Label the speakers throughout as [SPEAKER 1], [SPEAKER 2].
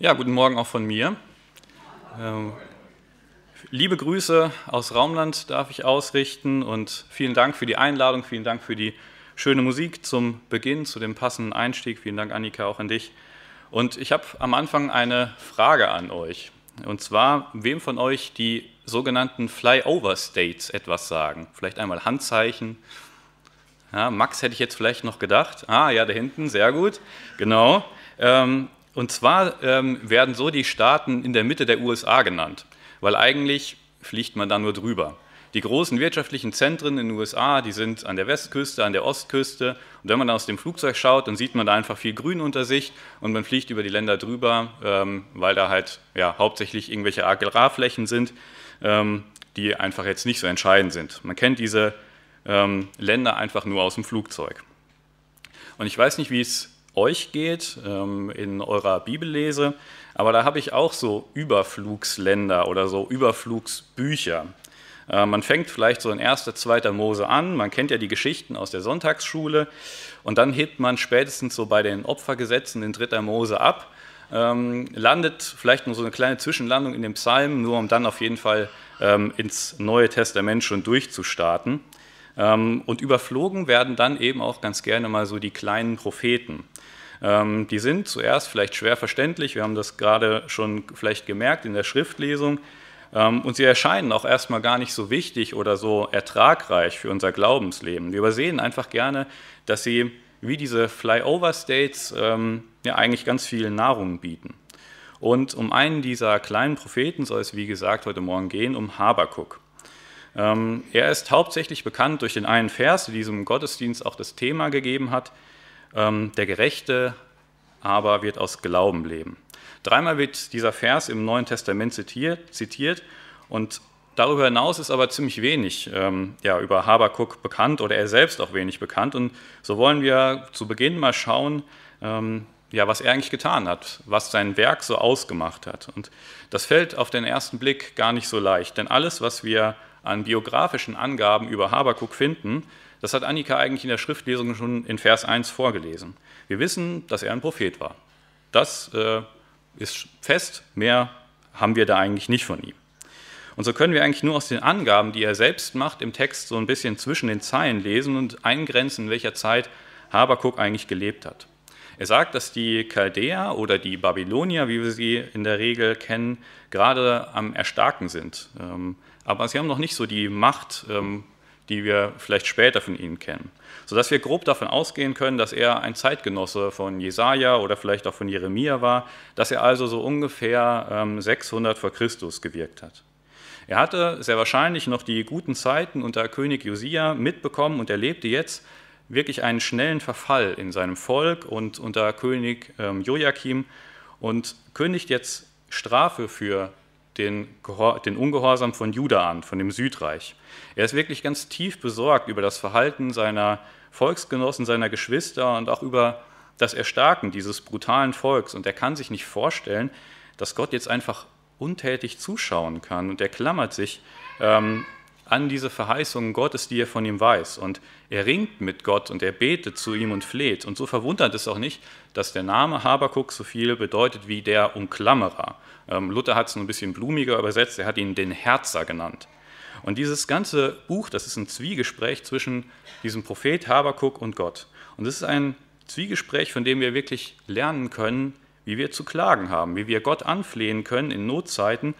[SPEAKER 1] Ja, guten Morgen auch von mir. Ähm, liebe Grüße aus Raumland darf ich ausrichten und vielen Dank für die Einladung, vielen Dank für die schöne Musik zum Beginn, zu dem passenden Einstieg. Vielen Dank, Annika, auch an dich. Und ich habe am Anfang eine Frage an euch. Und zwar, wem von euch die sogenannten Flyover States etwas sagen? Vielleicht einmal Handzeichen. Ja, Max hätte ich jetzt vielleicht noch gedacht. Ah, ja, da hinten, sehr gut. Genau. Ähm, und zwar ähm, werden so die Staaten in der Mitte der USA genannt, weil eigentlich fliegt man da nur drüber. Die großen wirtschaftlichen Zentren in den USA, die sind an der Westküste, an der Ostküste. Und wenn man aus dem Flugzeug schaut, dann sieht man da einfach viel Grün unter sich und man fliegt über die Länder drüber, ähm, weil da halt ja, hauptsächlich irgendwelche Agrarflächen sind, ähm, die einfach jetzt nicht so entscheidend sind. Man kennt diese ähm, Länder einfach nur aus dem Flugzeug. Und ich weiß nicht, wie es euch geht ähm, in eurer Bibellese, aber da habe ich auch so Überflugsländer oder so Überflugsbücher. Äh, man fängt vielleicht so in 1., 2. Mose an, man kennt ja die Geschichten aus der Sonntagsschule und dann hebt man spätestens so bei den Opfergesetzen in 3. Mose ab, ähm, landet vielleicht nur so eine kleine Zwischenlandung in den Psalmen, nur um dann auf jeden Fall ähm, ins Neue Testament schon durchzustarten. Ähm, und überflogen werden dann eben auch ganz gerne mal so die kleinen Propheten. Die sind zuerst vielleicht schwer verständlich, wir haben das gerade schon vielleicht gemerkt in der Schriftlesung, ähm, und sie erscheinen auch erstmal gar nicht so wichtig oder so ertragreich für unser Glaubensleben. Wir übersehen einfach gerne, dass sie wie diese Flyover-States ähm, ja eigentlich ganz viel Nahrung bieten. Und um einen dieser kleinen Propheten soll es, wie gesagt, heute Morgen gehen, um Habakuk. Ähm, er ist hauptsächlich bekannt durch den einen Vers, der diesem Gottesdienst auch das Thema gegeben hat. Der Gerechte aber wird aus Glauben leben. Dreimal wird dieser Vers im Neuen Testament zitiert, zitiert und darüber hinaus ist aber ziemlich wenig ähm, ja, über Habakuk bekannt oder er selbst auch wenig bekannt. Und so wollen wir zu Beginn mal schauen, ähm, ja, was er eigentlich getan hat, was sein Werk so ausgemacht hat. Und das fällt auf den ersten Blick gar nicht so leicht, denn alles, was wir an biografischen Angaben über Habakuk finden, das hat Annika eigentlich in der Schriftlesung schon in Vers 1 vorgelesen. Wir wissen, dass er ein Prophet war. Das äh, ist fest, mehr haben wir da eigentlich nicht von ihm. Und so können wir eigentlich nur aus den Angaben, die er selbst macht, im Text so ein bisschen zwischen den Zeilen lesen und eingrenzen, in welcher Zeit Habakuk eigentlich gelebt hat. Er sagt, dass die Chaldäer oder die Babylonier, wie wir sie in der Regel kennen, gerade am Erstarken sind. Ähm, aber sie haben noch nicht so die Macht, ähm, die wir vielleicht später von ihnen kennen sodass wir grob davon ausgehen können, dass er ein Zeitgenosse von Jesaja oder vielleicht auch von Jeremia war, dass er also so ungefähr 600 ähm, vor Christus gewirkt hat. Er hatte sehr wahrscheinlich noch die guten Zeiten unter König Josia mitbekommen und erlebte jetzt wirklich einen schnellen Verfall in seinem Volk und unter König ähm, Joachim und kündigt jetzt Strafe für den, den Ungehorsam von Juda an, von dem Südreich. Er ist wirklich ganz tief besorgt über das Verhalten seiner Volksgenossen, seiner Geschwister und auch über das Erstarken dieses brutalen Volks. Und er kann sich nicht vorstellen, dass Gott jetzt einfach untätig zuschauen kann. Und er klammert sich ähm, an diese Verheißungen Gottes, die er von ihm weiß. Und er ringt mit Gott und er betet zu ihm und fleht. Und so verwundert es auch nicht, dass der Name Habakuk so viel bedeutet wie der Umklammerer. Ähm, Luther hat es ein bisschen blumiger übersetzt, er hat ihn den Herzer genannt. Und dieses ganze Buch, das ist ein Zwiegespräch zwischen diesem Prophet Habakuk und Gott. Und es ist ein Zwiegespräch, von dem wir wirklich lernen können, wie wir zu klagen haben, wie wir Gott anflehen können in Notzeiten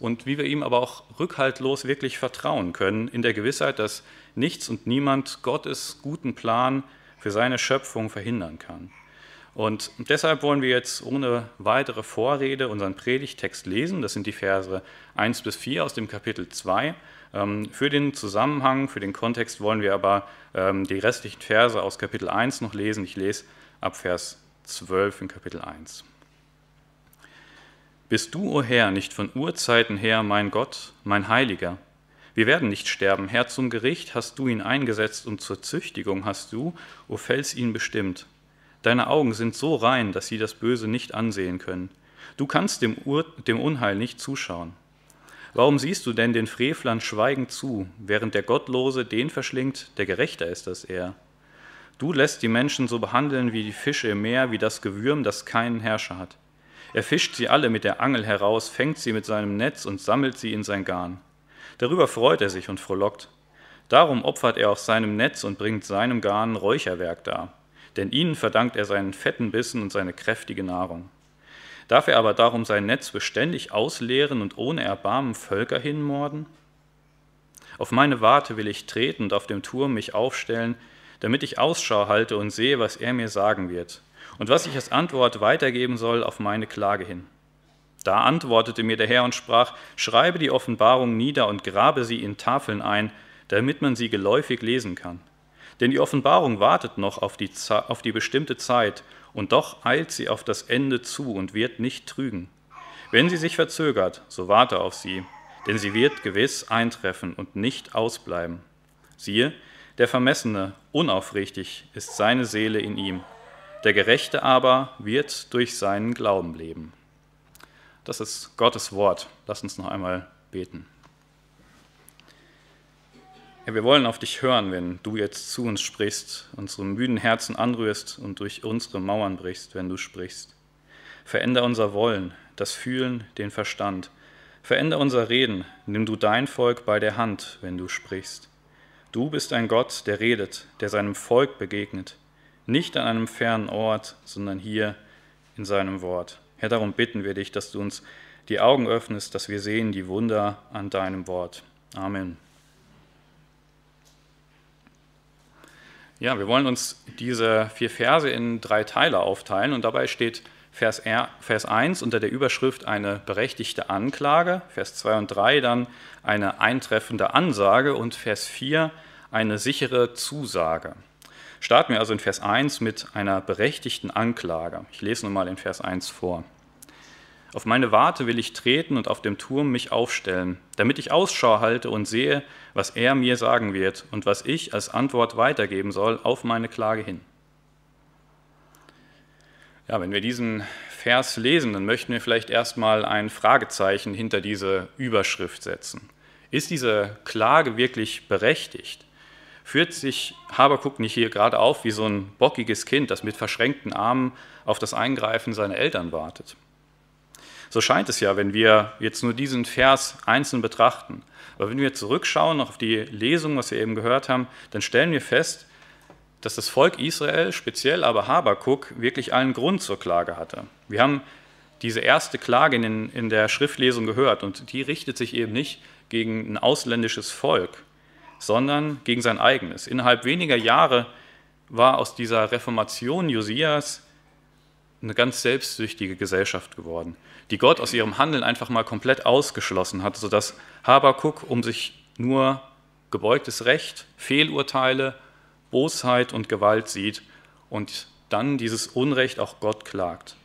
[SPEAKER 1] und wie wir ihm aber auch rückhaltlos wirklich vertrauen können, in der Gewissheit, dass nichts und niemand Gottes guten Plan für seine Schöpfung verhindern kann. Und deshalb wollen wir jetzt ohne weitere Vorrede unseren Predigtext lesen. Das sind die Verse 1 bis 4 aus dem Kapitel 2. Ähm, für den Zusammenhang, für den Kontext wollen wir aber ähm, die restlichen Verse aus Kapitel 1 noch lesen. Ich lese ab Vers 12 in Kapitel 1. Bist du, o oh Herr, nicht von Urzeiten her mein Gott, mein Heiliger? Wir werden nicht sterben. Herr, zum Gericht hast du ihn eingesetzt und zur Züchtigung hast du, o Fels, ihn bestimmt. Deine Augen sind so rein, dass sie das Böse nicht ansehen können. Du kannst dem, Ur dem Unheil nicht zuschauen. Warum siehst du denn den Frevlern schweigend zu, während der Gottlose den verschlingt, der gerechter ist als er? Du lässt die Menschen so behandeln wie die Fische im Meer, wie das Gewürm, das keinen Herrscher hat. Er fischt sie alle mit der Angel heraus, fängt sie mit seinem Netz und sammelt sie in sein Garn. Darüber freut er sich und frohlockt. Darum opfert er auch seinem Netz und bringt seinem Garn Räucherwerk dar. Denn ihnen verdankt er seinen fetten Bissen und seine kräftige Nahrung. Darf er aber darum sein Netz beständig ausleeren und ohne Erbarmen Völker hinmorden? Auf meine Warte will ich treten und auf dem Turm mich aufstellen, damit ich Ausschau halte und sehe, was er mir sagen wird und was ich als Antwort weitergeben soll auf meine Klage hin. Da antwortete mir der Herr und sprach, schreibe die Offenbarung nieder und grabe sie in Tafeln ein, damit man sie geläufig lesen kann. Denn die Offenbarung wartet noch auf die, auf die bestimmte Zeit, und doch eilt sie auf das Ende zu und wird nicht trügen. Wenn sie sich verzögert, so warte auf sie, denn sie wird gewiss eintreffen und nicht ausbleiben. Siehe, der Vermessene, unaufrichtig ist seine Seele in ihm, der Gerechte aber wird durch seinen Glauben leben. Das ist Gottes Wort. Lass uns noch einmal beten. Ja, wir wollen auf dich hören, wenn du jetzt zu uns sprichst, unsere müden Herzen anrührst und durch unsere Mauern brichst, wenn du sprichst. Veränder unser Wollen, das Fühlen, den Verstand. Veränder unser Reden, nimm du dein Volk bei der Hand, wenn du sprichst. Du bist ein Gott, der redet, der seinem Volk begegnet, nicht an einem fernen Ort, sondern hier in seinem Wort. Herr, darum bitten wir dich, dass du uns die Augen öffnest, dass wir sehen die Wunder an deinem Wort. Amen. Ja, wir wollen uns diese vier Verse in drei Teile aufteilen und dabei steht Vers, R, Vers 1 unter der Überschrift eine berechtigte Anklage, Vers 2 und 3 dann eine eintreffende Ansage und Vers 4 eine sichere Zusage. Starten wir also in Vers 1 mit einer berechtigten Anklage. Ich lese nun mal in Vers 1 vor. Auf meine Warte will ich treten und auf dem Turm mich aufstellen, damit ich Ausschau halte und sehe, was er mir sagen wird und was ich als Antwort weitergeben soll auf meine Klage hin. Ja, wenn wir diesen Vers lesen, dann möchten wir vielleicht erstmal ein Fragezeichen hinter diese Überschrift setzen. Ist diese Klage wirklich berechtigt? Führt sich Habakuk nicht hier gerade auf wie so ein bockiges Kind, das mit verschränkten Armen auf das Eingreifen seiner Eltern wartet? So scheint es ja, wenn wir jetzt nur diesen Vers einzeln betrachten. Aber wenn wir zurückschauen auf die Lesung, was wir eben gehört haben, dann stellen wir fest, dass das Volk Israel, speziell aber Habakuk, wirklich allen Grund zur Klage hatte. Wir haben diese erste Klage in der Schriftlesung gehört und die richtet sich eben nicht gegen ein ausländisches Volk, sondern gegen sein eigenes. Innerhalb weniger Jahre war aus dieser Reformation Josias eine ganz selbstsüchtige Gesellschaft geworden die Gott aus ihrem Handeln einfach mal komplett ausgeschlossen hat, sodass Habakuk um sich nur gebeugtes Recht, Fehlurteile, Bosheit und Gewalt sieht und dann dieses Unrecht auch Gott klagt.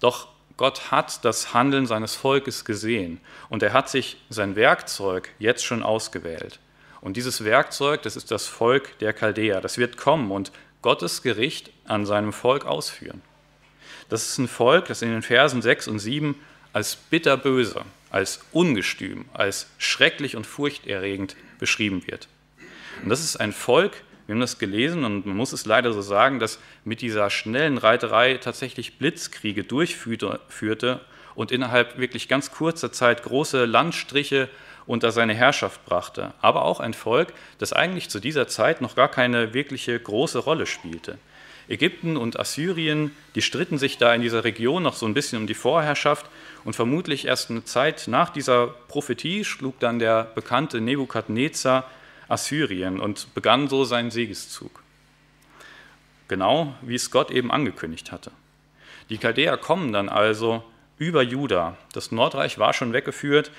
[SPEAKER 1] Doch Gott hat das Handeln seines Volkes gesehen und er hat sich sein Werkzeug jetzt schon ausgewählt. Und dieses Werkzeug, das ist das Volk der Chaldäer. Das wird kommen und Gottes Gericht an seinem Volk ausführen. Das ist ein Volk, das in den Versen 6 und 7 als bitterböse, als ungestüm, als schrecklich und furchterregend beschrieben wird. Und das ist ein Volk, wir haben das gelesen und man muss es leider so sagen, das mit dieser schnellen Reiterei tatsächlich Blitzkriege durchführte und innerhalb wirklich ganz kurzer Zeit große Landstriche unter seine Herrschaft brachte. Aber auch ein Volk, das eigentlich zu dieser Zeit noch gar keine wirkliche große Rolle spielte. Ägypten und Assyrien, die stritten sich da in dieser Region noch so ein bisschen um die Vorherrschaft und vermutlich erst eine Zeit nach dieser Prophetie schlug dann der bekannte Nebukadnezar Assyrien und begann so seinen Siegeszug. Genau wie es Gott eben angekündigt hatte. Die Chaldäer kommen dann also über Juda. Das Nordreich war schon weggeführt,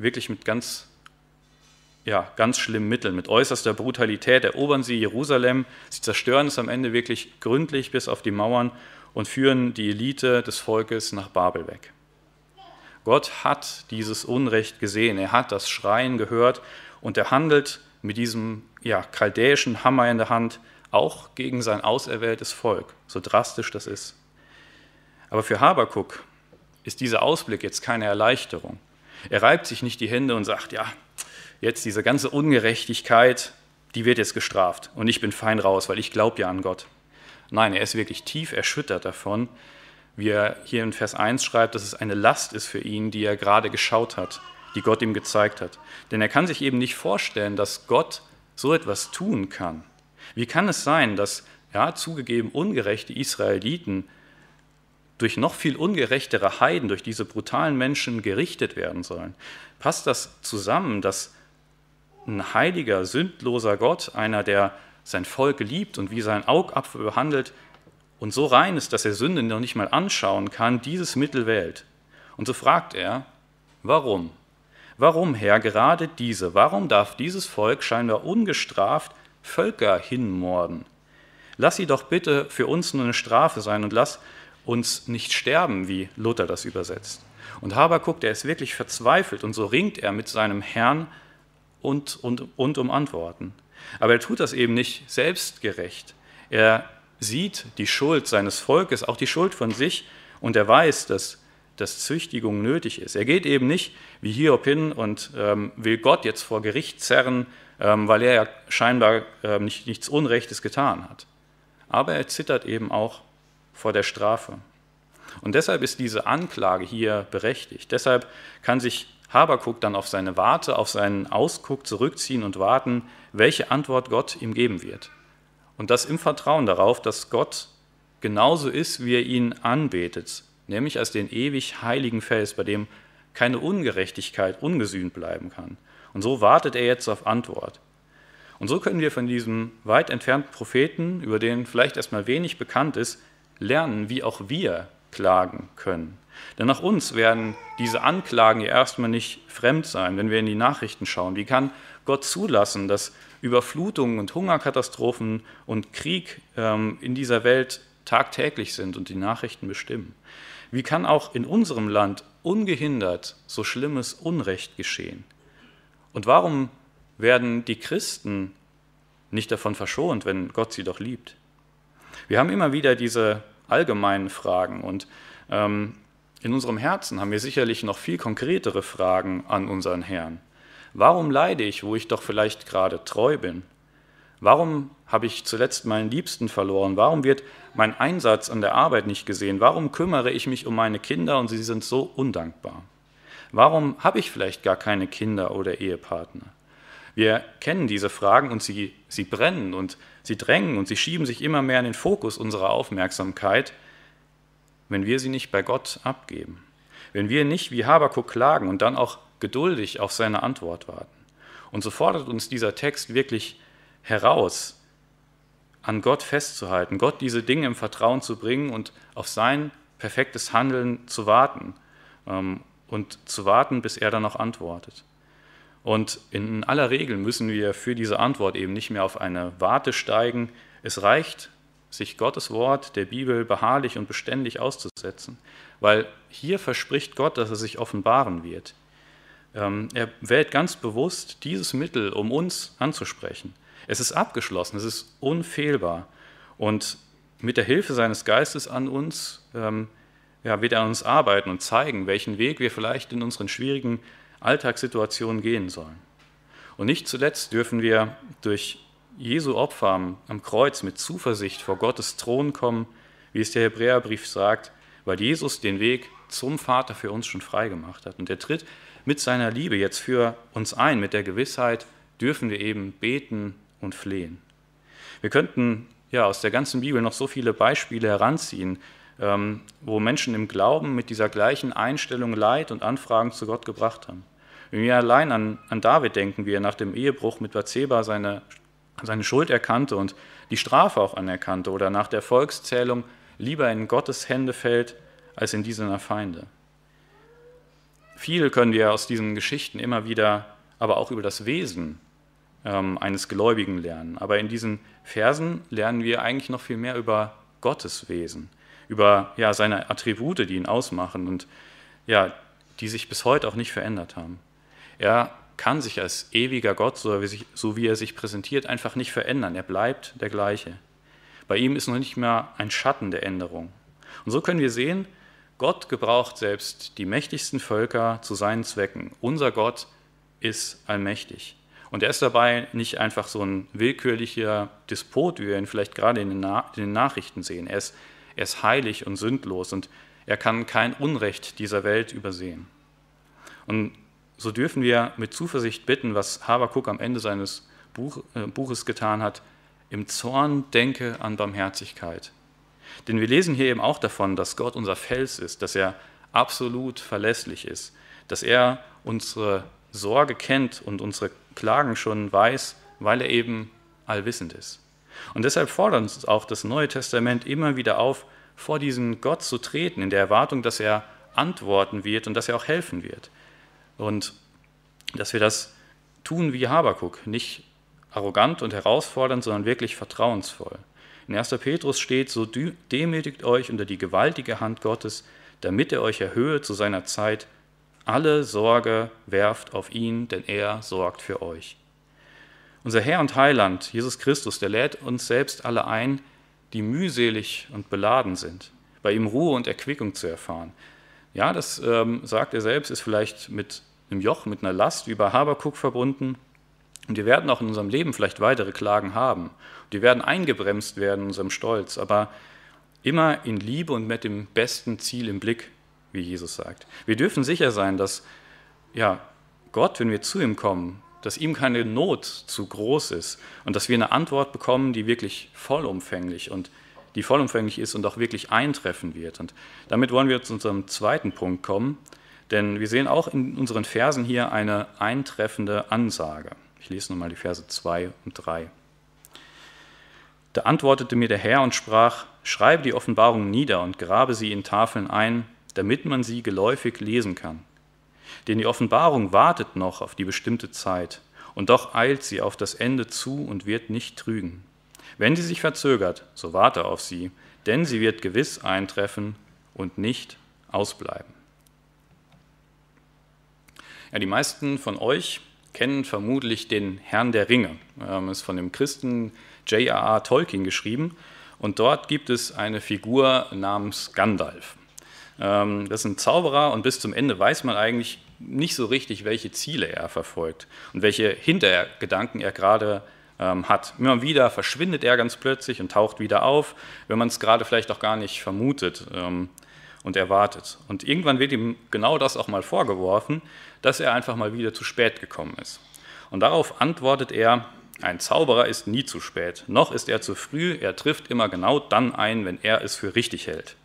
[SPEAKER 1] wirklich mit ganz ja, ganz schlimmen Mitteln. Mit äußerster Brutalität erobern sie Jerusalem. Sie zerstören es am Ende wirklich gründlich bis auf die Mauern und führen die Elite des Volkes nach Babel weg. Gott hat dieses Unrecht gesehen, er hat das Schreien gehört und er handelt mit diesem ja, chaldäischen Hammer in der Hand auch gegen sein auserwähltes Volk, so drastisch das ist. Aber für Habakuk ist dieser Ausblick jetzt keine Erleichterung. Er reibt sich nicht die Hände und sagt, ja, jetzt diese ganze Ungerechtigkeit, die wird jetzt gestraft und ich bin fein raus, weil ich glaube ja an Gott. Nein, er ist wirklich tief erschüttert davon, wie er hier in Vers 1 schreibt, dass es eine Last ist für ihn, die er gerade geschaut hat, die Gott ihm gezeigt hat. Denn er kann sich eben nicht vorstellen, dass Gott so etwas tun kann. Wie kann es sein, dass, ja, zugegeben ungerechte Israeliten durch noch viel ungerechtere Heiden, durch diese brutalen Menschen gerichtet werden sollen? Passt das zusammen, dass ein heiliger, sündloser Gott, einer, der sein Volk liebt und wie sein Augapfel behandelt und so rein ist, dass er Sünde noch nicht mal anschauen kann, dieses Mittel wählt? Und so fragt er, warum? Warum, Herr, gerade diese? Warum darf dieses Volk scheinbar ungestraft Völker hinmorden? Lass sie doch bitte für uns nur eine Strafe sein und lass uns nicht sterben, wie Luther das übersetzt. Und Habakuk, der ist wirklich verzweifelt und so ringt er mit seinem Herrn und, und, und um Antworten. Aber er tut das eben nicht selbstgerecht. Er sieht die Schuld seines Volkes, auch die Schuld von sich und er weiß, dass dass Züchtigung nötig ist. Er geht eben nicht wie Hiob hin und ähm, will Gott jetzt vor Gericht zerren, ähm, weil er ja scheinbar ähm, nicht, nichts Unrechtes getan hat. Aber er zittert eben auch vor der Strafe. Und deshalb ist diese Anklage hier berechtigt. Deshalb kann sich Habakuk dann auf seine Warte, auf seinen Ausguck zurückziehen und warten, welche Antwort Gott ihm geben wird. Und das im Vertrauen darauf, dass Gott genauso ist, wie er ihn anbetet, nämlich als den ewig heiligen Fels, bei dem keine Ungerechtigkeit ungesühnt bleiben kann. Und so wartet er jetzt auf Antwort. Und so können wir von diesem weit entfernten Propheten, über den vielleicht erstmal wenig bekannt ist, lernen, wie auch wir klagen können. Denn nach uns werden diese Anklagen ja erstmal nicht fremd sein, wenn wir in die Nachrichten schauen. Wie kann Gott zulassen, dass Überflutungen und Hungerkatastrophen und Krieg ähm, in dieser Welt tagtäglich sind und die Nachrichten bestimmen? Wie kann auch in unserem Land ungehindert so schlimmes Unrecht geschehen? Und warum werden die Christen nicht davon verschont, wenn Gott sie doch liebt? Wir haben immer wieder diese allgemeinen Fragen und ähm, in unserem Herzen haben wir sicherlich noch viel konkretere Fragen an unseren Herrn. Warum leide ich, wo ich doch vielleicht gerade treu bin? Warum habe ich zuletzt meinen Liebsten verloren? Warum wird mein Einsatz an der Arbeit nicht gesehen? Warum kümmere ich mich um meine Kinder und sie sind so undankbar? Warum habe ich vielleicht gar keine Kinder oder Ehepartner? Wir kennen diese Fragen und sie, sie brennen und sie drängen und sie schieben sich immer mehr in den Fokus unserer Aufmerksamkeit, wenn wir sie nicht bei Gott abgeben. Wenn wir nicht wie Habakuk klagen und dann auch geduldig auf seine Antwort warten. Und so fordert uns dieser Text wirklich heraus, an Gott festzuhalten, Gott diese Dinge im Vertrauen zu bringen und auf sein perfektes Handeln zu warten ähm, und zu warten, bis er dann noch antwortet. Und in aller Regel müssen wir für diese Antwort eben nicht mehr auf eine Warte steigen. Es reicht, sich Gottes Wort der Bibel beharrlich und beständig auszusetzen, weil hier verspricht Gott, dass er sich offenbaren wird. Ähm, er wählt ganz bewusst dieses Mittel, um uns anzusprechen. Es ist abgeschlossen, es ist unfehlbar. Und mit der Hilfe seines Geistes an uns ähm, ja, wird er an uns arbeiten und zeigen, welchen Weg wir vielleicht in unseren schwierigen Alltagssituationen gehen sollen. Und nicht zuletzt dürfen wir durch Jesu Opfer am, Kreuz mit Zuversicht vor Gottes Thron kommen, wie es der Hebräerbrief sagt, weil Jesus den Weg zum Vater für uns schon freigemacht hat. Und er tritt mit seiner Liebe jetzt für uns ein, mit der Gewissheit, dürfen wir eben beten und flehen. Wir könnten ja aus der ganzen Bibel noch so viele Beispiele heranziehen, ähm, wo Menschen im Glauben mit dieser gleichen Einstellung Leid und Anfragen zu Gott gebracht haben. Wenn wir allein an, an David denken, wie er nach dem Ehebruch mit Bathseba seine, seine Schuld erkannte und die Strafe auch anerkannte oder nach der Volkszählung lieber in Gottes Hände fällt als in die seiner Feinde. Viel können wir aus diesen Geschichten immer wieder aber auch über das Wesen ähm, eines Gläubigen lernen. Aber in diesen Versen lernen wir eigentlich noch viel mehr über Gottes Wesen, über ja, seine Attribute, die ihn ausmachen und ja, die sich bis heute auch nicht verändert haben. Er kann sich als ewiger Gott, so wie, sich, so wie er sich präsentiert, einfach nicht verändern. Er bleibt der gleiche. Bei ihm ist noch nicht mehr ein Schatten der Änderung. Und so können wir sehen, Gott gebraucht selbst die mächtigsten Völker zu seinen Zwecken. Unser Gott ist allmächtig. Und er ist dabei nicht einfach so ein willkürlicher Despot, wie wir ihn vielleicht gerade in den, Na in den Nachrichten sehen. Er ist, Er ist heilig und sündlos und er kann kein Unrecht dieser Welt übersehen. Und so dürfen wir mit Zuversicht bitten, was Habakuk am Ende seines Buch, äh, Buches getan hat, im Zorn denke an Barmherzigkeit. Denn wir lesen hier eben auch davon, dass Gott unser Fels ist, dass er absolut verlässlich ist, dass er unsere Sorge kennt und unsere Klagen schon weiß, weil er eben allwissend ist. Und deshalb fordert uns auch das Neue Testament immer wieder auf, vor diesen Gott zu treten, in der Erwartung, dass er antworten wird und dass er auch helfen wird. Und dass wir das tun wie Habakuk, nicht arrogant und herausfordernd, sondern wirklich vertrauensvoll. In 1. Petrus steht, so demütigt euch unter die gewaltige Hand Gottes, damit er euch erhöhe zu seiner Zeit. Alle Sorge werft auf ihn, denn er sorgt für euch. Unser Herr und Heiland, Jesus Christus, der lädt uns selbst alle ein, die mühselig und beladen sind, bei ihm Ruhe und Erquickung zu erfahren. Ja, das ähm, sagt er selbst, ist vielleicht mit einem Joch, mit einer Last wie bei Habakuk verbunden. Und wir werden auch in unserem Leben vielleicht weitere Klagen haben. Die werden eingebremst werden in unserem Stolz, aber immer in Liebe und mit dem besten Ziel im Blick, wie Jesus sagt. Wir dürfen sicher sein, dass ja, Gott, wenn wir zu ihm kommen, dass ihm keine Not zu groß ist und dass wir eine Antwort bekommen, die wirklich vollumfänglich und die vollumfänglich ist und auch wirklich eintreffen wird. Und damit wollen wir zu unserem zweiten Punkt kommen, denn wir sehen auch in unseren Versen hier eine eintreffende Ansage. Ich lese nochmal die Verse 2 und 3. Da antwortete mir der Herr und sprach, schreibe die Offenbarung nieder und grabe sie in Tafeln ein, damit man sie geläufig lesen kann. Denn die Offenbarung wartet noch auf die bestimmte Zeit, und doch eilt sie auf das Ende zu und wird nicht trügen. Wenn sie sich verzögert, so warte auf sie, denn sie wird gewiss eintreffen und nicht ausbleiben. Ja, die meisten von euch kennen vermutlich den Herrn der Ringe. Ähm, ist von dem Christen J.R.R. Tolkien geschrieben und dort gibt es eine Figur namens Gandalf. Ähm, das ist ein Zauberer und bis zum Ende weiß man eigentlich nicht so richtig, welche Ziele er verfolgt und welche Hintergedanken er gerade ähm, hat. Immer wieder verschwindet er ganz plötzlich und taucht wieder auf, wenn man es gerade vielleicht auch gar nicht vermutet ähm, und erwartet. Und irgendwann wird ihm genau das auch mal vorgeworfen, dass er einfach mal wieder zu spät gekommen ist. Und darauf antwortet er, ein Zauberer ist nie zu spät, noch ist er zu früh, er trifft immer genau dann ein, wenn er es für richtig hält.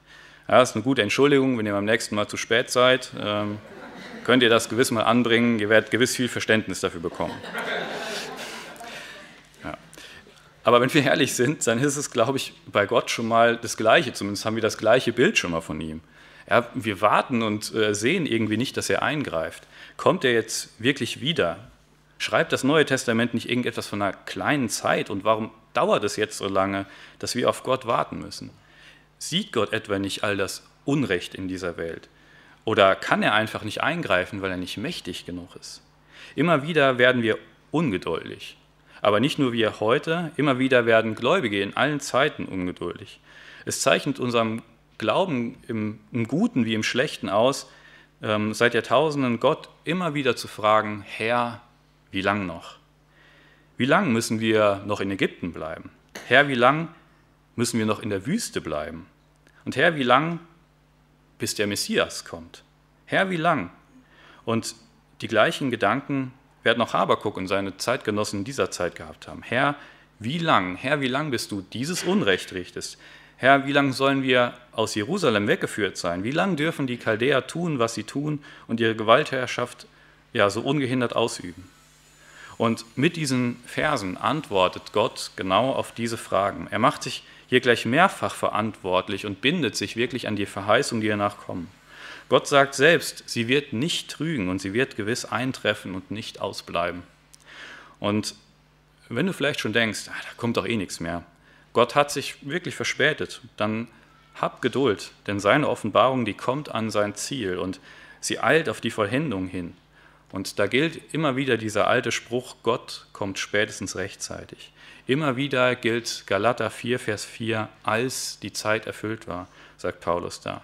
[SPEAKER 1] Ja, das ist eine gute Entschuldigung, wenn ihr beim nächsten Mal zu spät seid, ähm, könnt ihr das gewiss mal anbringen, ihr werdet gewiss viel Verständnis dafür bekommen. Ja. Aber wenn wir ehrlich sind, dann ist es, glaube ich, bei Gott schon mal das Gleiche, zumindest haben wir das gleiche Bild schon mal von ihm. Ja, wir warten und äh, sehen irgendwie nicht, dass er eingreift. Kommt er jetzt wirklich wieder? Schreibt das Neue Testament nicht irgendetwas von einer kleinen Zeit und warum dauert es jetzt so lange, dass wir auf Gott warten müssen? Sieht Gott etwa nicht all das Unrecht in dieser Welt? Oder kann er einfach nicht eingreifen, weil er nicht mächtig genug ist? Immer wieder werden wir ungeduldig. Aber nicht nur wir heute, immer wieder werden Gläubige in allen Zeiten ungeduldig. Es zeichnet unserem Glauben im, im Guten wie im Schlechten aus, ähm, seit Jahrtausenden Gott immer wieder zu fragen, Herr, wie lang noch? Wie lang müssen wir noch in Ägypten bleiben? Herr, wie lang müssen wir noch in der Wüste bleiben? Und Herr, wie lang, bis der Messias kommt? Herr, wie lang? Und die gleichen Gedanken werden auch Habakuk und seine Zeitgenossen in dieser Zeit gehabt haben. Herr, wie lang, Herr, wie lang bist du dieses Unrecht richtest? Herr, wie lange sollen wir aus Jerusalem weggeführt sein? Wie lange dürfen die Chaldäer tun, was sie tun und ihre Gewaltherrschaft ja, so ungehindert ausüben? Und mit diesen Versen antwortet Gott genau auf diese Fragen. Er macht sich hier gleich mehrfach verantwortlich und bindet sich wirklich an die Verheißung, die danach kommen. Gott sagt selbst, sie wird nicht trügen und sie wird gewiss eintreffen und nicht ausbleiben. Und wenn du vielleicht schon denkst, ah, da kommt doch eh nichts mehr, Gott hat sich wirklich verspätet, dann hab Geduld, denn seine Offenbarung, die kommt an sein Ziel und sie eilt auf die Vollendung hin. Und da gilt immer wieder dieser alte Spruch, Gott kommt spätestens rechtzeitig. Immer wieder gilt Galater 4, Vers 4, als die Zeit erfüllt war, sagt Paulus da.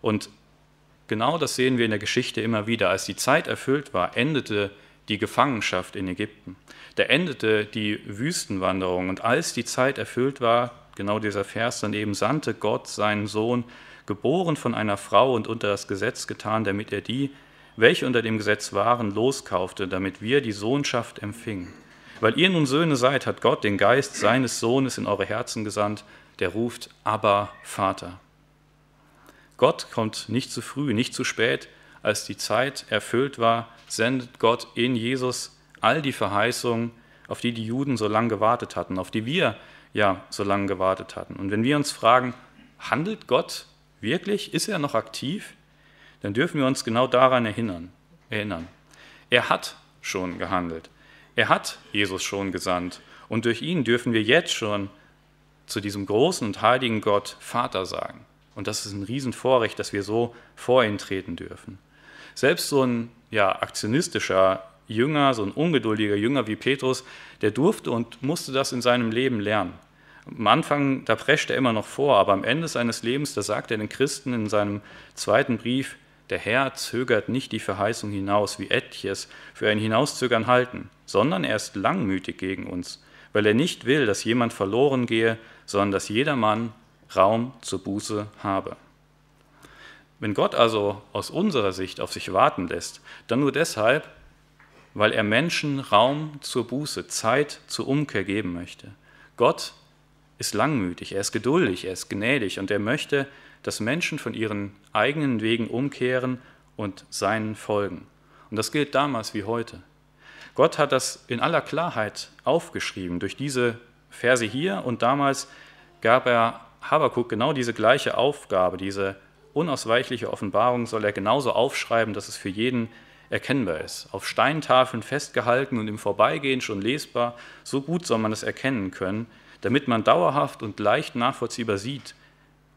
[SPEAKER 1] Und genau das sehen wir in der Geschichte immer wieder. Als die Zeit erfüllt war, endete die Gefangenschaft in Ägypten. Da endete die Wüstenwanderung und als die Zeit erfüllt war, genau dieser Vers dann eben, sandte Gott seinen Sohn, geboren von einer Frau und unter das Gesetz getan, damit er die, welche unter dem Gesetz waren, loskaufte, damit wir die Sohnschaft empfingen. Weil ihr nun Söhne seid, hat Gott den Geist seines Sohnes in eure Herzen gesandt, der ruft, aber Vater. Gott kommt nicht zu früh, nicht zu spät, als die Zeit erfüllt war, sendet Gott in Jesus all die Verheißungen, auf die die Juden so lange gewartet hatten, auf die wir ja so lange gewartet hatten. Und wenn wir uns fragen, handelt Gott wirklich? Ist er noch aktiv? Dann dürfen wir uns genau daran erinnern. erinnern. Er hat schon gehandelt. Er hat Jesus schon gesandt. Und durch ihn dürfen wir jetzt schon zu diesem großen und heiligen Gott Vater sagen. Und das ist ein Riesenvorrecht, dass wir so vor ihn treten dürfen. Selbst so ein ja, aktionistischer Jünger, so ein ungeduldiger Jünger wie Petrus, der durfte und musste das in seinem Leben lernen. Am Anfang, da prescht er immer noch vor, aber am Ende seines Lebens, da sagt er den Christen in seinem zweiten Brief, der Herr zögert nicht die Verheißung hinaus, wie etliches für ein Hinauszögern halten, sondern er ist langmütig gegen uns, weil er nicht will, dass jemand verloren gehe, sondern dass jedermann Raum zur Buße habe. Wenn Gott also aus unserer Sicht auf sich warten lässt, dann nur deshalb, weil er Menschen Raum zur Buße, Zeit zur Umkehr geben möchte. Gott ist langmütig, er ist geduldig, er ist gnädig und er möchte, dass Menschen von ihren eigenen Wegen umkehren und seinen folgen. Und das gilt damals wie heute. Gott hat das in aller Klarheit aufgeschrieben durch diese Verse hier und damals gab er Habakuk genau diese gleiche Aufgabe, diese unausweichliche Offenbarung soll er genauso aufschreiben, dass es für jeden erkennbar ist. Auf Steintafeln festgehalten und im Vorbeigehen schon lesbar, so gut soll man es erkennen können, damit man dauerhaft und leicht nachvollziehbar sieht,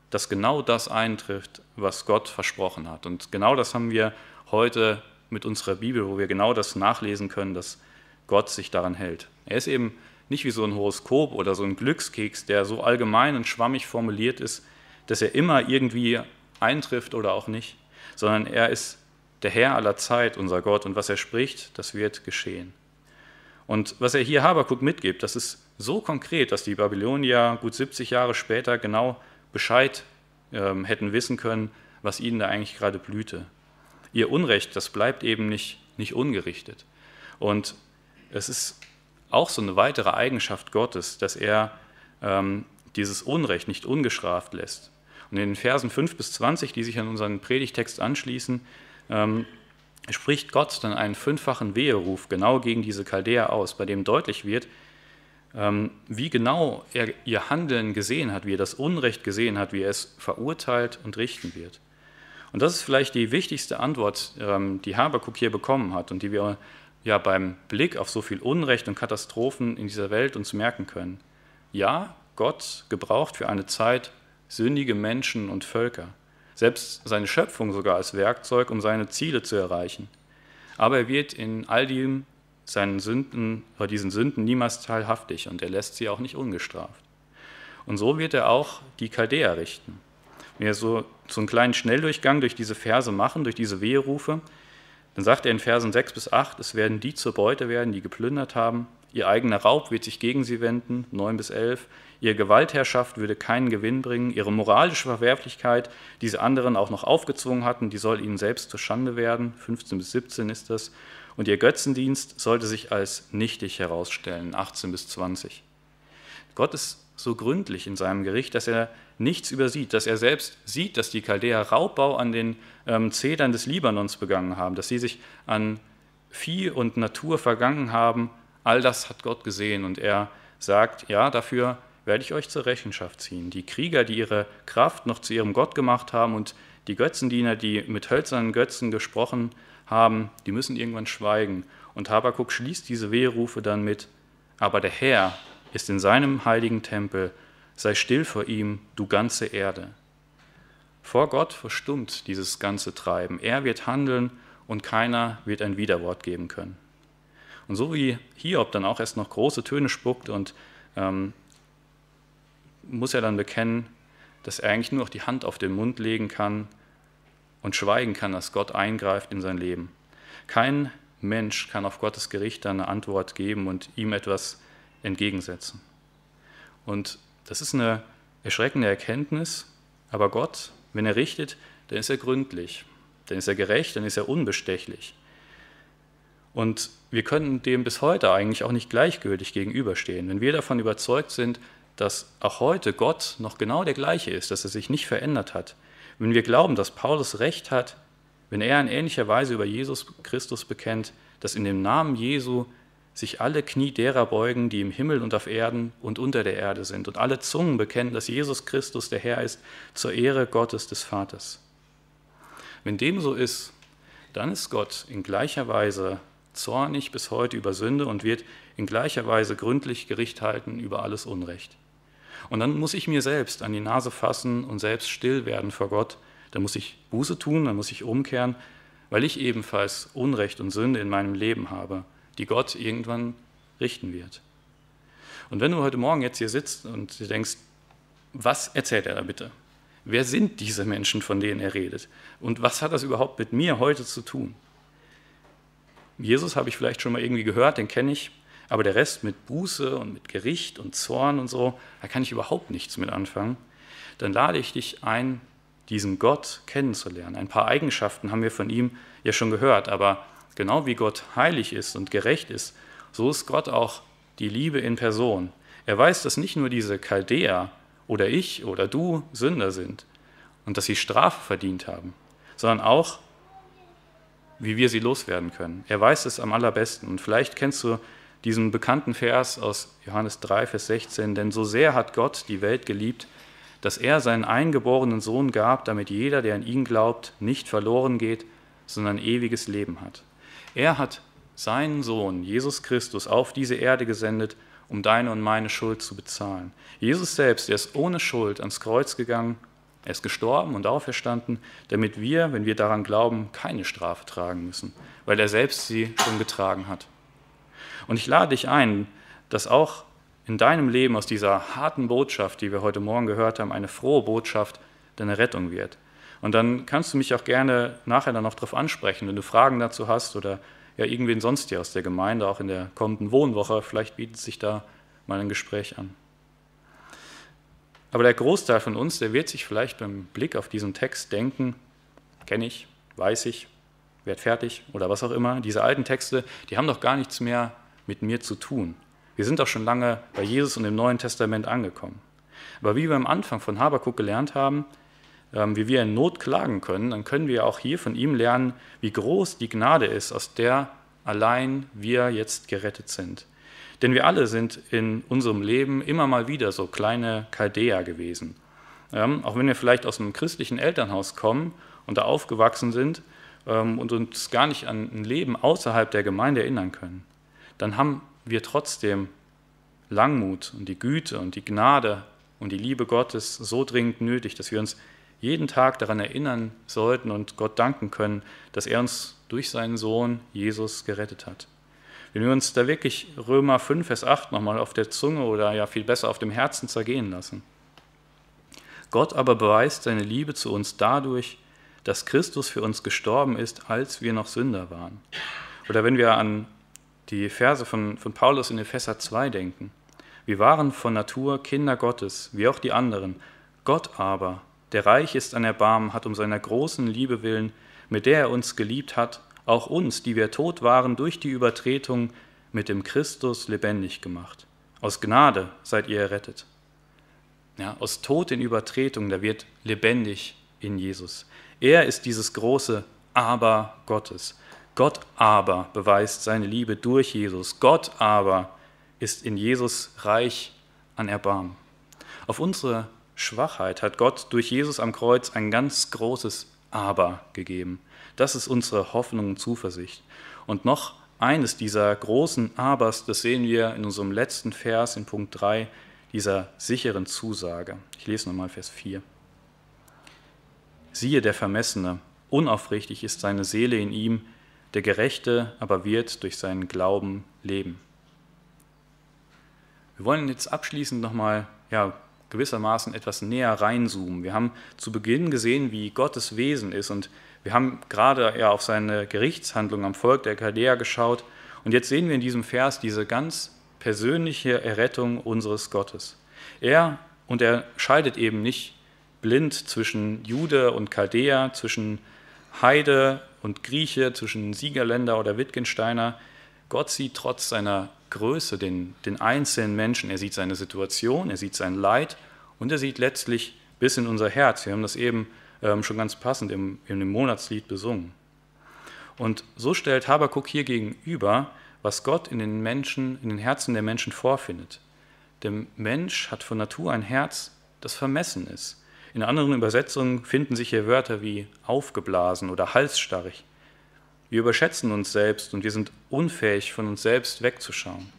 [SPEAKER 1] dass genau das eintrifft, was Gott versprochen hat. Und genau das haben wir heute mit unserer Bibel, wo wir genau das nachlesen können, dass Gott sich daran hält. Er ist eben nicht wie so ein Horoskop oder so ein Glückskeks, der so allgemein und schwammig formuliert ist, dass er immer irgendwie eintrifft oder auch nicht, sondern er ist der Herr aller Zeit, unser Gott, und was er spricht, das wird geschehen. Und was er hier Habakuk mitgibt, das ist so konkret, dass die Babylonier gut 70 Jahre später genau Bescheid ähm, hätten wissen können, was ihnen da eigentlich gerade blühte. Ihr Unrecht, das bleibt eben nicht, nicht ungerichtet. Und es ist auch so eine weitere Eigenschaft Gottes, dass er ähm, dieses Unrecht nicht ungestraft lässt. Und in den Versen 5 bis 20, die sich an unseren Predigtext anschließen, ähm, spricht Gott dann einen fünffachen Weheruf genau gegen diese Chaldäer aus, bei dem deutlich wird, wie genau er ihr Handeln gesehen hat, wie er das Unrecht gesehen hat, wie er es verurteilt und richten wird. Und das ist vielleicht die wichtigste Antwort, ähm, die Habakuk hier bekommen hat und die wir ja beim Blick auf so viel Unrecht und Katastrophen in dieser Welt uns merken können. Ja, Gott gebraucht für eine Zeit sündige Menschen und Völker, selbst seine Schöpfung sogar als Werkzeug, um seine Ziele zu erreichen. Aber er wird in all dem seinen Sünden oder diesen Sünden niemals teilhaftig und er lässt sie auch nicht ungestraft. Und so wird er auch die Chaldäer richten. Wenn wir so, so einen kleinen Schnelldurchgang durch diese Verse machen, durch diese Weherufe, dann sagt er in Versen 6 bis 8, es werden die zur Beute werden, die geplündert haben, ihr eigener Raub wird sich gegen sie wenden, 9 bis 11, ihre Gewaltherrschaft würde keinen Gewinn bringen, ihre moralische Verwerflichkeit, die sie anderen auch noch aufgezwungen hatten, die soll ihnen selbst zur Schande werden, 15 bis 17 ist das, und ihr Götzendienst sollte sich als nichtig herausstellen, 18 bis 20. Gott ist so gründlich in seinem Gericht, dass er nichts übersieht, dass er selbst sieht, dass die Chaldäer Raubbau an den ähm, Zedern des Libanons begangen haben, dass sie sich an Vieh und Natur vergangen haben. All das hat Gott gesehen und er sagt, ja, dafür werde ich euch zur Rechenschaft ziehen. Die Krieger, die ihre Kraft noch zu ihrem Gott gemacht haben und die Götzendiener, die mit hölzernen Götzen gesprochen haben, die müssen irgendwann schweigen. Und Habakuk schließt diese Wehrufe dann mit, aber der Herr ist in seinem heiligen Tempel, sei still vor ihm, du ganze Erde. Vor Gott verstummt dieses ganze Treiben. Er wird handeln und keiner wird ein Widerwort geben können. Und so wie Hiob dann auch erst noch große Töne spuckt und ähm, muss er dann bekennen, dass er eigentlich nur noch die Hand auf den Mund legen kann und schweigen kann, dass Gott eingreift in sein Leben. Kein Mensch kann auf Gottes Gericht eine Antwort geben und ihm etwas entgegensetzen. Und Das ist eine erschreckende Erkenntnis, aber Gott, wenn er richtet, dann ist er gründlich, dann ist er gerecht, dann ist er unbestechlich. Und wir können dem bis heute eigentlich auch nicht gleichgültig gegenüberstehen. Wenn wir davon überzeugt sind, dass auch heute Gott noch genau der gleiche ist, dass er sich nicht verändert hat, wenn wir glauben, dass Paulus recht hat, wenn er in ähnlicher Weise über Jesus Christus bekennt, dass in dem Namen Jesu sich alle Knie derer beugen, die im Himmel und auf Erden und unter der Erde sind, und alle Zungen bekennen, dass Jesus Christus der Herr ist, zur Ehre Gottes des Vaters. Wenn dem so ist, dann ist Gott in gleicher Weise zornig bis heute über Sünde und wird in gleicher Weise gründlich Gericht halten über alles Unrecht. Und dann muss ich mir selbst an die Nase fassen und selbst still werden vor Gott. Dann muss ich Buße tun, dann muss ich umkehren, weil ich ebenfalls Unrecht und Sünde in meinem Leben habe, die Gott irgendwann richten wird. Und wenn du heute Morgen jetzt hier sitzt und du denkst, was erzählt er da bitte? Wer sind diese Menschen, von denen er redet? Und was hat das überhaupt mit mir heute zu tun? Jesus habe ich vielleicht schon mal irgendwie gehört, den kenne ich, aber der Rest mit Buße und mit Gericht und Zorn und so, da kann ich überhaupt nichts mit anfangen. Dann lade ich dich ein, diesen Gott kennenzulernen. Ein paar Eigenschaften haben wir von ihm ja schon gehört, aber genau wie Gott heilig ist und gerecht ist, so ist Gott auch die Liebe in Person. Er weiß, dass nicht nur diese Chaldäer oder ich oder du Sünder sind und dass sie Strafe verdient haben, sondern auch, wie wir sie loswerden können. Er weiß es am allerbesten. Und vielleicht kennst du diesen bekannten Vers aus Johannes 3, Vers 16, denn so sehr hat Gott die Welt geliebt, dass er seinen eingeborenen Sohn gab, damit jeder, der an ihn glaubt, nicht verloren geht, sondern ewiges Leben hat. Er hat seinen Sohn, Jesus Christus, auf diese Erde gesendet, um deine und meine Schuld zu bezahlen. Jesus selbst, er ist ohne Schuld ans Kreuz gegangen, er ist gestorben und auferstanden, damit wir, wenn wir daran glauben, keine Strafe tragen müssen, weil er selbst sie schon getragen hat. Und ich lade dich ein, dass auch in deinem Leben aus dieser harten Botschaft, die wir heute Morgen gehört haben, eine frohe Botschaft deine Rettung wird. Und dann kannst du mich auch gerne nachher dann noch darauf ansprechen, wenn du Fragen dazu hast oder ja irgendwen sonst hier aus der Gemeinde, auch in der kommenden Wohnwoche, vielleicht bietet sich da mal ein Gespräch an. Aber der Großteil von uns, der wird sich vielleicht beim Blick auf diesen Text denken, kenne ich, weiß ich, werd fertig oder was auch immer, diese alten Texte, die haben doch gar nichts mehr mit mir zu tun. Wir sind doch schon lange bei Jesus und im Neuen Testament angekommen. Aber wie wir am Anfang von Habakuk gelernt haben, ähm, wie wir in Not klagen können, dann können wir auch hier von ihm lernen, wie groß die Gnade ist, aus der allein wir jetzt gerettet sind. Denn wir alle sind in unserem Leben immer mal wieder so kleine Chaldäer gewesen. Ähm, auch wenn wir vielleicht aus einem christlichen Elternhaus kommen und da aufgewachsen sind ähm, und uns gar nicht an ein Leben außerhalb der Gemeinde erinnern können dann haben wir trotzdem Langmut und die Güte und die Gnade und die Liebe Gottes so dringend nötig, dass wir uns jeden Tag daran erinnern sollten und Gott danken können, dass er uns durch seinen Sohn Jesus gerettet hat. Wenn wir uns da wirklich Römer 5, Vers 8 nochmal auf der Zunge oder ja viel besser auf dem Herzen zergehen lassen. Gott aber beweist seine Liebe zu uns dadurch, dass Christus für uns gestorben ist, als wir noch Sünder waren. Oder wenn wir an die Verse von, von Paulus in Epheser 2 denken. Wir waren von Natur Kinder Gottes, wie auch die anderen. Gott aber, der reich ist an Erbarmen, hat um seiner großen Liebe willen, mit der er uns geliebt hat, auch uns, die wir tot waren durch die Übertretung, mit dem Christus lebendig gemacht. Aus Gnade seid ihr errettet. Ja, aus Tod in Übertretung, da wird lebendig in Jesus. Er ist dieses große Aber Gottes. Gott aber beweist seine Liebe durch Jesus. Gott aber ist in Jesus reich an Erbarmen. Auf unsere Schwachheit hat Gott durch Jesus am Kreuz ein ganz großes Aber gegeben. Das ist unsere Hoffnung und Zuversicht. Und noch eines dieser großen Abers, das sehen wir in unserem letzten Vers in Punkt 3, dieser sicheren Zusage. Ich lese nochmal Vers 4. Siehe der Vermessene, unaufrichtig ist seine Seele in ihm, der Gerechte aber wird durch seinen Glauben leben. Wir wollen jetzt abschließend nochmal ja, gewissermaßen etwas näher reinzoomen. Wir haben zu Beginn gesehen, wie Gottes Wesen ist und wir haben gerade ja auf seine Gerichtshandlung am Volk der Chaldea geschaut und jetzt sehen wir in diesem Vers diese ganz persönliche Errettung unseres Gottes. Er und er scheidet eben nicht blind zwischen Jude und Chaldäer, zwischen Heide und Grieche, zwischen Siegerländer oder Wittgensteiner. Gott sieht trotz seiner Größe den, den einzelnen Menschen. Er sieht seine Situation, er sieht sein Leid und er sieht letztlich bis in unser Herz. Wir haben das eben ähm, schon ganz passend im, in dem Monatslied besungen. Und so stellt Habakuk hier gegenüber, was Gott in den Menschen, in den Herzen der Menschen vorfindet. Der Mensch hat von Natur ein Herz, das vermessen ist. In anderen Übersetzungen finden sich hier Wörter wie aufgeblasen oder halsstarrig. Wir überschätzen uns selbst und wir sind unfähig, von uns selbst wegzuschauen.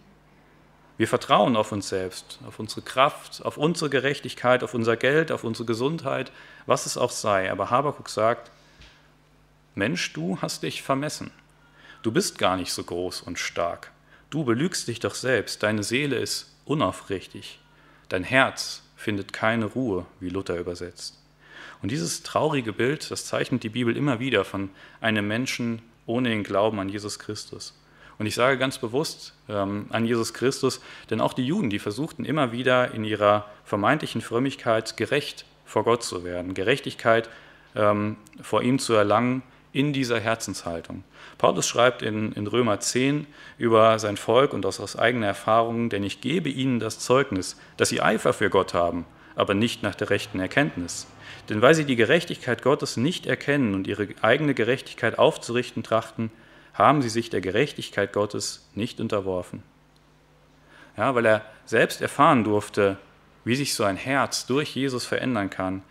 [SPEAKER 1] Wir vertrauen auf uns selbst, auf unsere Kraft, auf unsere Gerechtigkeit, auf unser Geld, auf unsere Gesundheit, was es auch sei. Aber Habakuk sagt, Mensch, du hast dich vermessen. Du bist gar nicht so groß und stark. Du belügst dich doch selbst. Deine Seele ist unaufrichtig. Dein Herz findet keine Ruhe, wie Luther übersetzt. Und dieses traurige Bild, das zeichnet die Bibel immer wieder von einem Menschen ohne den Glauben an Jesus Christus. Und ich sage ganz bewusst ähm, an Jesus Christus, denn auch die Juden, die versuchten immer wieder in ihrer vermeintlichen Frömmigkeit gerecht vor Gott zu werden, Gerechtigkeit ähm, vor ihm zu erlangen in dieser Herzenshaltung. Paulus schreibt in, in Römer 10 über sein Volk und aus, aus eigener Erfahrung, denn ich gebe ihnen das Zeugnis, dass sie Eifer für Gott haben, aber nicht nach der rechten Erkenntnis. Denn weil sie die Gerechtigkeit Gottes nicht erkennen und ihre eigene Gerechtigkeit aufzurichten trachten, haben sie sich der Gerechtigkeit Gottes nicht unterworfen. Ja, weil er selbst erfahren durfte, wie sich so ein Herz durch Jesus verändern kann,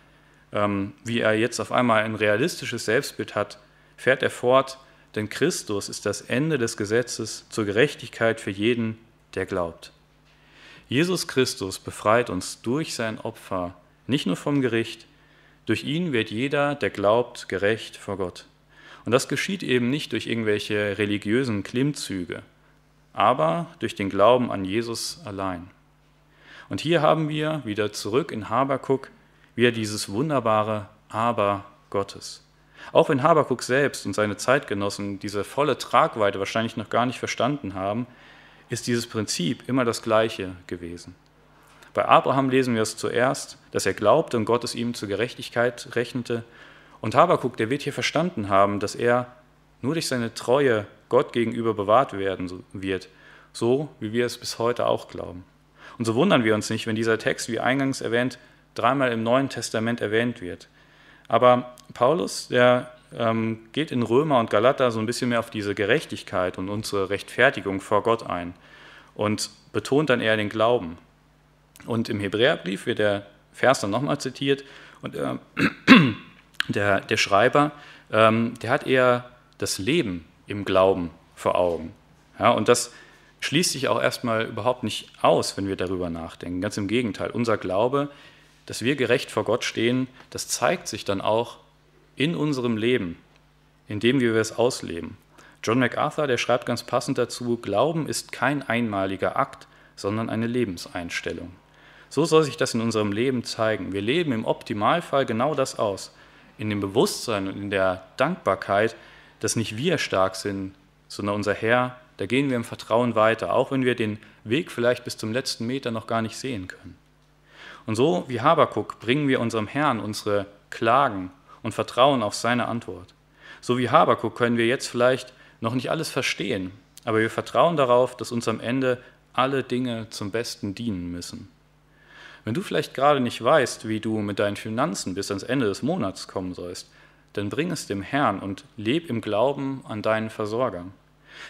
[SPEAKER 1] ähm, wie er jetzt auf einmal ein realistisches Selbstbild hat, fährt er fort, denn Christus ist das Ende des Gesetzes zur Gerechtigkeit für jeden, der glaubt. Jesus Christus befreit uns durch sein Opfer nicht nur vom Gericht, durch ihn wird jeder, der glaubt, gerecht vor Gott. Und das geschieht eben nicht durch irgendwelche religiösen Klimmzüge, aber durch den Glauben an Jesus allein. Und hier haben wir wieder zurück in Habakuk wieder dieses wunderbare Aber Gottes. Auch wenn Habakuk selbst und seine Zeitgenossen diese volle Tragweite wahrscheinlich noch gar nicht verstanden haben, ist dieses Prinzip immer das gleiche gewesen. Bei Abraham lesen wir es zuerst, dass er glaubte und Gott es ihm zur Gerechtigkeit rechnete. Und Habakuk, der wird hier verstanden haben, dass er nur durch seine Treue Gott gegenüber bewahrt werden wird, so wie wir es bis heute auch glauben. Und so wundern wir uns nicht, wenn dieser Text, wie eingangs erwähnt, dreimal im Neuen Testament erwähnt wird. Aber Paulus, der ähm, geht in Römer und Galater so ein bisschen mehr auf diese Gerechtigkeit und unsere Rechtfertigung vor Gott ein und betont dann eher den Glauben. Und im Hebräerbrief wird der Vers dann nochmal zitiert und äh, der, der Schreiber, ähm, der hat eher das Leben im Glauben vor Augen. Ja, und das schließt sich auch erstmal überhaupt nicht aus, wenn wir darüber nachdenken. Ganz im Gegenteil, unser Glaube dass wir gerecht vor Gott stehen, das zeigt sich dann auch in unserem Leben, indem wir es ausleben. John MacArthur, der schreibt ganz passend dazu, Glauben ist kein einmaliger Akt, sondern eine Lebenseinstellung. So soll sich das in unserem Leben zeigen. Wir leben im Optimalfall genau das aus, in dem Bewusstsein und in der Dankbarkeit, dass nicht wir stark sind, sondern unser Herr, da gehen wir im Vertrauen weiter, auch wenn wir den Weg vielleicht bis zum letzten Meter noch gar nicht sehen können. Und so wie Habakuk bringen wir unserem Herrn unsere Klagen und vertrauen auf seine Antwort. So wie Habakuk können wir jetzt vielleicht noch nicht alles verstehen, aber wir vertrauen darauf, dass uns am Ende alle Dinge zum Besten dienen müssen. Wenn du vielleicht gerade nicht weißt, wie du mit deinen Finanzen bis ans Ende des Monats kommen sollst, dann bring es dem Herrn und leb im Glauben an deinen Versorger.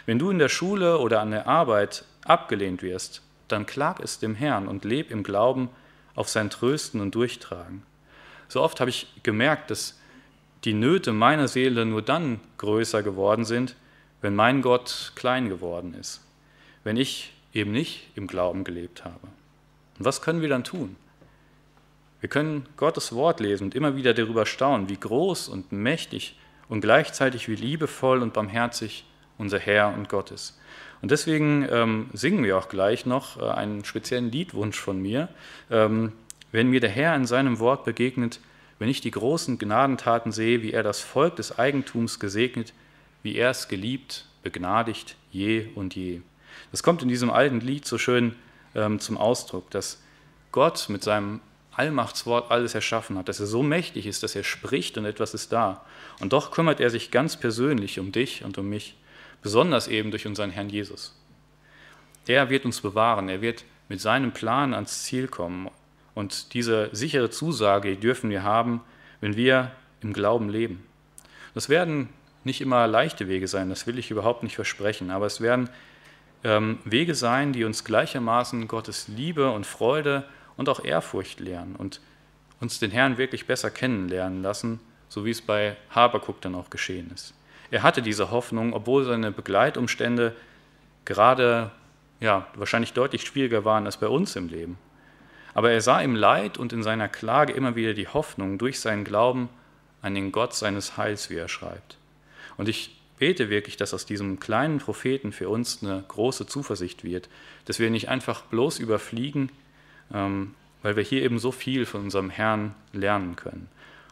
[SPEAKER 1] Wenn du in der Schule oder an der Arbeit abgelehnt wirst, dann klag es dem Herrn und leb im Glauben auf sein Trösten und Durchtragen. So oft habe ich gemerkt, dass die Nöte meiner Seele nur dann größer geworden sind, wenn mein Gott klein geworden ist, wenn ich eben nicht im Glauben gelebt habe. Und was können wir dann tun? Wir können Gottes Wort lesen und immer wieder darüber staunen, wie groß und mächtig und gleichzeitig wie liebevoll und barmherzig unser Herr und Gott ist. Und deswegen ähm, singen wir auch gleich noch äh, einen speziellen Liedwunsch von mir. Ähm, wenn mir der Herr in seinem Wort begegnet, wenn ich die großen Gnadentaten sehe, wie er das Volk des Eigentums gesegnet, wie er es geliebt, begnadigt je und je. Das kommt in diesem alten Lied so schön ähm, zum Ausdruck, dass Gott mit seinem Allmachtswort alles erschaffen hat, dass er so mächtig ist, dass er spricht und etwas ist da. Und doch kümmert er sich ganz persönlich um dich und um mich, besonders eben durch unseren Herrn Jesus. Er wird uns bewahren, er wird mit seinem Plan ans Ziel kommen. Und diese sichere Zusage dürfen wir haben, wenn wir im Glauben leben. Das werden nicht immer leichte Wege sein, das will ich überhaupt nicht versprechen, aber es werden ähm, Wege sein, die uns gleichermaßen Gottes Liebe und Freude und auch Ehrfurcht lehren und uns den Herrn wirklich besser kennenlernen lassen, so wie es bei Habakuk dann auch geschehen ist. Er hatte diese Hoffnung, obwohl seine Begleitumstände gerade ja, wahrscheinlich deutlich schwieriger waren als bei uns im Leben. Aber er sah im Leid und in seiner Klage immer wieder die Hoffnung durch seinen Glauben an den Gott seines Heils, wie er schreibt. Und ich bete wirklich, dass aus diesem kleinen Propheten für uns eine große Zuversicht wird, dass wir nicht einfach bloß überfliegen, ähm, weil wir hier eben so viel von unserem Herrn lernen können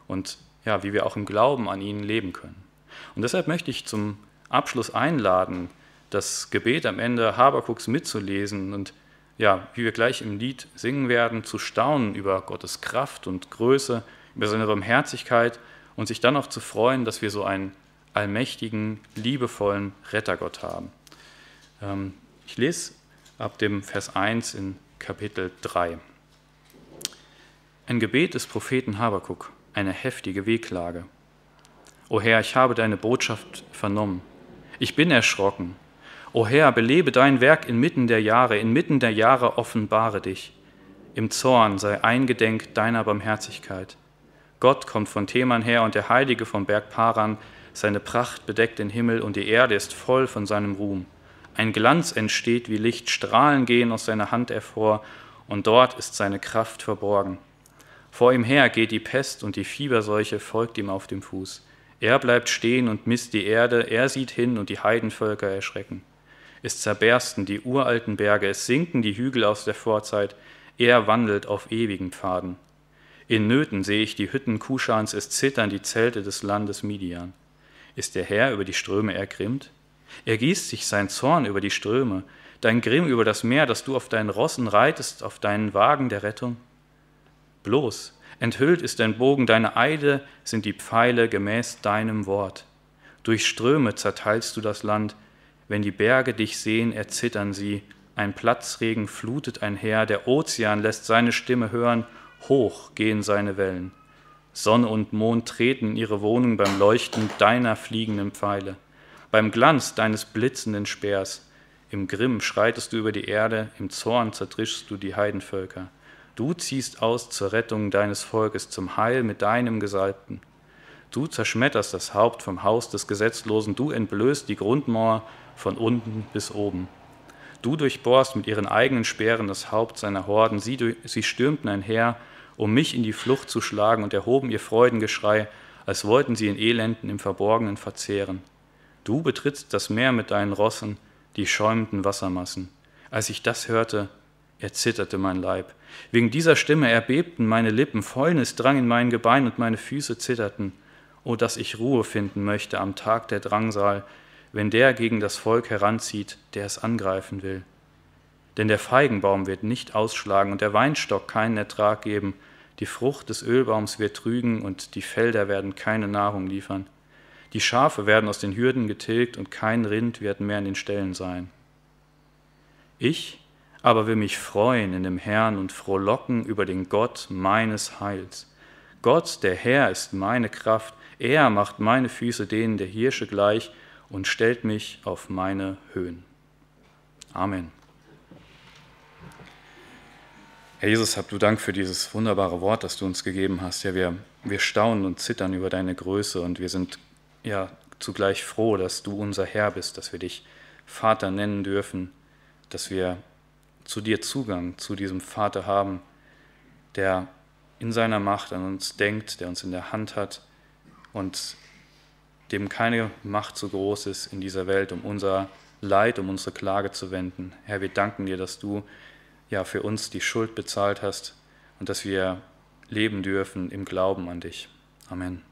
[SPEAKER 1] und ja, wie wir auch im Glauben an ihn leben können. Und deshalb möchte ich zum Abschluss einladen, das Gebet am Ende Habakuks mitzulesen und ja, wie wir gleich im Lied singen werden, zu staunen über Gottes Kraft und Größe, über seine Barmherzigkeit und sich dann auch zu freuen, dass wir so einen allmächtigen, liebevollen Rettergott haben. Ähm, ich lese ab dem Vers 1 in Kapitel 3. Ein Gebet des Propheten Habakuk, eine heftige Wehklage. O Herr, ich habe deine Botschaft vernommen. Ich bin erschrocken. O Herr, belebe dein Werk inmitten der Jahre, inmitten der Jahre offenbare dich. Im Zorn sei eingedenk deiner Barmherzigkeit. Gott kommt von Theman her und der Heilige vom Berg Paran, seine Pracht bedeckt den Himmel und die Erde ist voll von seinem Ruhm. Ein Glanz entsteht wie Licht, Strahlen gehen aus seiner Hand hervor und dort ist seine Kraft verborgen. Vor ihm her geht die Pest und die Fieberseuche folgt ihm auf dem Fuß. Er bleibt stehen und misst die Erde, er sieht hin und die Heidenvölker erschrecken. Es zerbersten die uralten Berge, es sinken die Hügel aus der Vorzeit, er wandelt auf ewigen Pfaden. In Nöten sehe ich die Hütten Kuschans, es zittern die Zelte des Landes Midian. Ist der Herr über die Ströme ergrimmt? Er gießt sich sein Zorn über die Ströme, dein Grimm über das Meer, dass du auf deinen Rossen reitest, auf deinen Wagen der Rettung. Bloß, enthüllt ist dein Bogen, deine Eide sind die Pfeile gemäß deinem Wort. Durch Ströme zerteilst du das Land, wenn die Berge dich sehen, erzittern sie. Ein Platzregen flutet einher, der Ozean lässt seine Stimme hören, hoch gehen seine Wellen. Sonne und Mond treten in ihre Wohnung beim Leuchten deiner fliegenden Pfeile, beim Glanz deines blitzenden Speers. Im Grimm schreitest du über die Erde, im Zorn zertrischst du die Heidenvölker. Du ziehst aus zur Rettung deines Volkes, zum Heil mit deinem Gesalbten. Du zerschmetterst das Haupt vom Haus des Gesetzlosen, du entblößt die Grundmauer von unten bis oben. Du durchbohrst mit ihren eigenen Speeren das Haupt seiner Horden, sie, sie stürmten einher, um mich in die Flucht zu schlagen und erhoben ihr Freudengeschrei, als wollten sie in Elenden im Verborgenen verzehren. Du betrittst das Meer mit deinen Rossen, die schäumenden Wassermassen. Als ich das hörte, erzitterte mein Leib. Wegen dieser Stimme erbebten meine Lippen, Fäulnis drang in mein Gebein und meine Füße zitterten. Oh, dass ich Ruhe finden möchte am Tag der Drangsal, wenn der gegen das Volk heranzieht, der es angreifen will. Denn der Feigenbaum wird nicht ausschlagen und der Weinstock keinen Ertrag geben, die Frucht des Ölbaums wird trügen und die Felder werden keine Nahrung liefern. Die Schafe werden aus den Hürden getilgt und kein Rind wird mehr in den Ställen sein. Ich aber will mich freuen in dem Herrn und frohlocken über den Gott meines Heils. Gott, der Herr, ist meine Kraft, er macht meine Füße denen der Hirsche gleich und stellt mich auf meine Höhen. Amen. Herr Jesus, hab du Dank für dieses wunderbare Wort, das du uns gegeben hast. Ja, wir, wir staunen und zittern über deine Größe und wir sind ja zugleich froh, dass du unser Herr bist, dass wir dich Vater nennen dürfen, dass wir zu dir Zugang zu diesem Vater haben, der in seiner Macht an uns denkt, der uns in der Hand hat und dem keine Macht so groß ist in dieser Welt, um unser Leid, um unsere Klage zu wenden. Herr, wir danken dir, dass du ja für uns die Schuld bezahlt hast und dass wir leben dürfen im Glauben an dich. Amen.